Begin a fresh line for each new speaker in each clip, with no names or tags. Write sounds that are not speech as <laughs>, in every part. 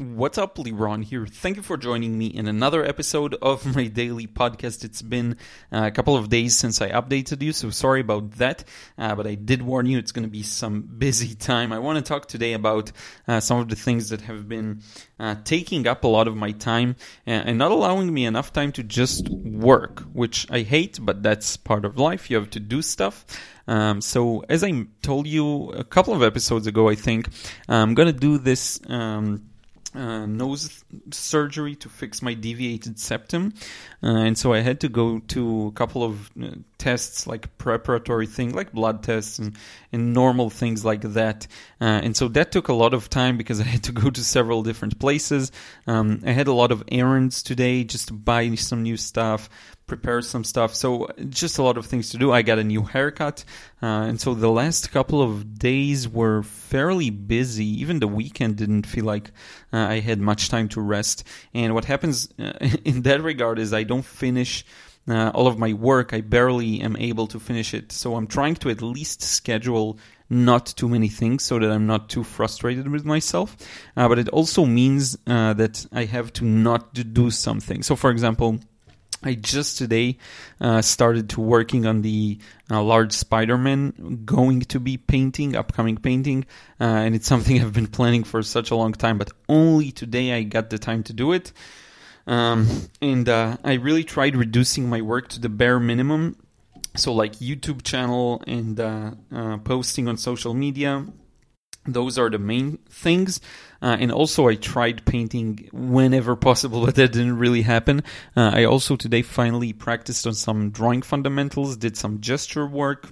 What's up, Liron here. Thank you for joining me in another episode of <laughs> my daily podcast. It's been uh, a couple of days since I updated you, so sorry about that. Uh, but I did warn you it's going to be some <laughs> busy time. I want to talk today about uh, some of the things that have been uh, taking up a lot of my time and, and not allowing me enough time to just work, which I hate, but that's part of life. You have to do stuff. Um, so, as I told you a couple of episodes ago, I think I'm going to do this. Um, uh, nose surgery to fix my deviated septum, uh, and so I had to go to a couple of uh, tests, like preparatory things, like blood tests and, and normal things like that. Uh, and so that took a lot of time because <laughs> I had to go to several different places. Um, I had a lot of errands today just to buy some new stuff, prepare some stuff. So just a lot of things to do. I got a new haircut, uh, and so the last couple of days were fairly busy. Even the weekend didn't feel like uh, I had much time to rest. And what happens uh, <laughs> in that regard is I don't finish. Uh, all of my work, I barely am able to finish it. So I'm trying to at least schedule not too many things so that I'm not too frustrated with myself. Uh, but it also means uh, that I have to not do something. So, for example, I just today uh, started to working on the uh, large Spider-Man going to be painting, upcoming painting, uh, and it's <laughs> something I've been planning for such a long time, but only today I got the time to do it. Um, and uh, I really tried reducing my work to the bare minimum. So, like YouTube channel and uh, uh, posting on social media, those are the main things. Uh, and also, I tried painting whenever possible, <laughs> but that didn't really happen. Uh, I also today finally practiced on some drawing fundamentals, did some gesture work.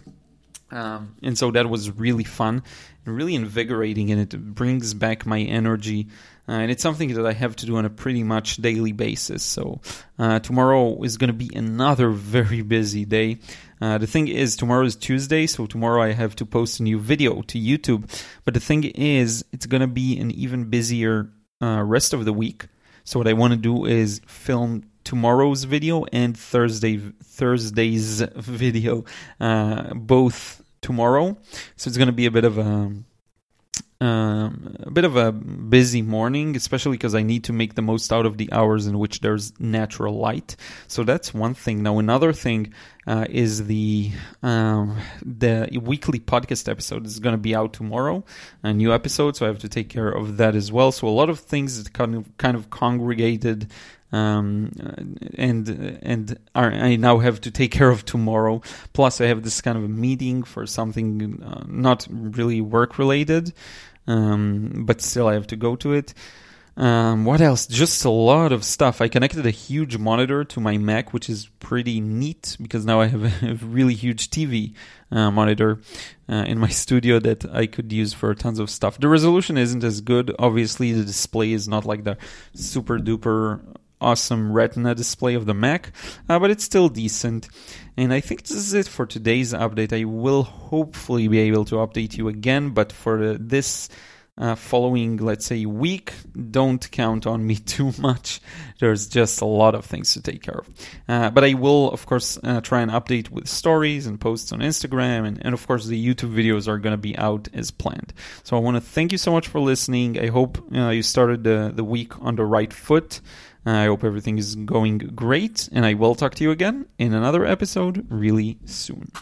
Um, and so that was really fun and really invigorating, and it brings back my energy. Uh, and it's something that I have to do on a pretty much daily basis. So uh, tomorrow is going to be another <laughs> very busy day. Uh, the thing is, tomorrow is Tuesday, so tomorrow I have to post a new video to YouTube. But the thing is, it's going to be an even busier uh, rest of the week. So what I want to do is film tomorrow's video and Thursday Thursday's <laughs> video, uh, both tomorrow. So it's going to be a bit of a um, a bit of a busy morning, especially because I need to make the most out of the hours in which there's natural light. So that's one thing. Now another thing uh, is the um, the weekly podcast episode is going to be out tomorrow, a new episode. So I have to take care of that as well. So a lot of things that kind of kind of congregated um, and and are, I now have to take care of tomorrow. Plus, I have this kind of a meeting for something uh, not really work related, um, but still I have to go to it. Um, what else? Just a lot of stuff. I connected a huge monitor to my Mac, which is pretty neat because now I have <laughs> a, really huge TV uh, monitor uh, in my <laughs> studio that I could use for tons of stuff. The resolution isn't as good. Obviously, the display is not like the super duper awesome retina display of the Mac, uh, but it's still decent. And I think this is it for today's update. I will hopefully be able to update you again, but for this uh, following, let's say, week, don't count on me <laughs> too much. There's just a lot of things to take care of. Uh, but I will, of course, uh, try and update with stories and posts on Instagram. And, and of course, the YouTube videos are going to be out as planned. So I want to thank you so much for listening. I hope uh, you started the, the week on the right foot. I hope everything is going great, and I will talk to you again in another episode really soon.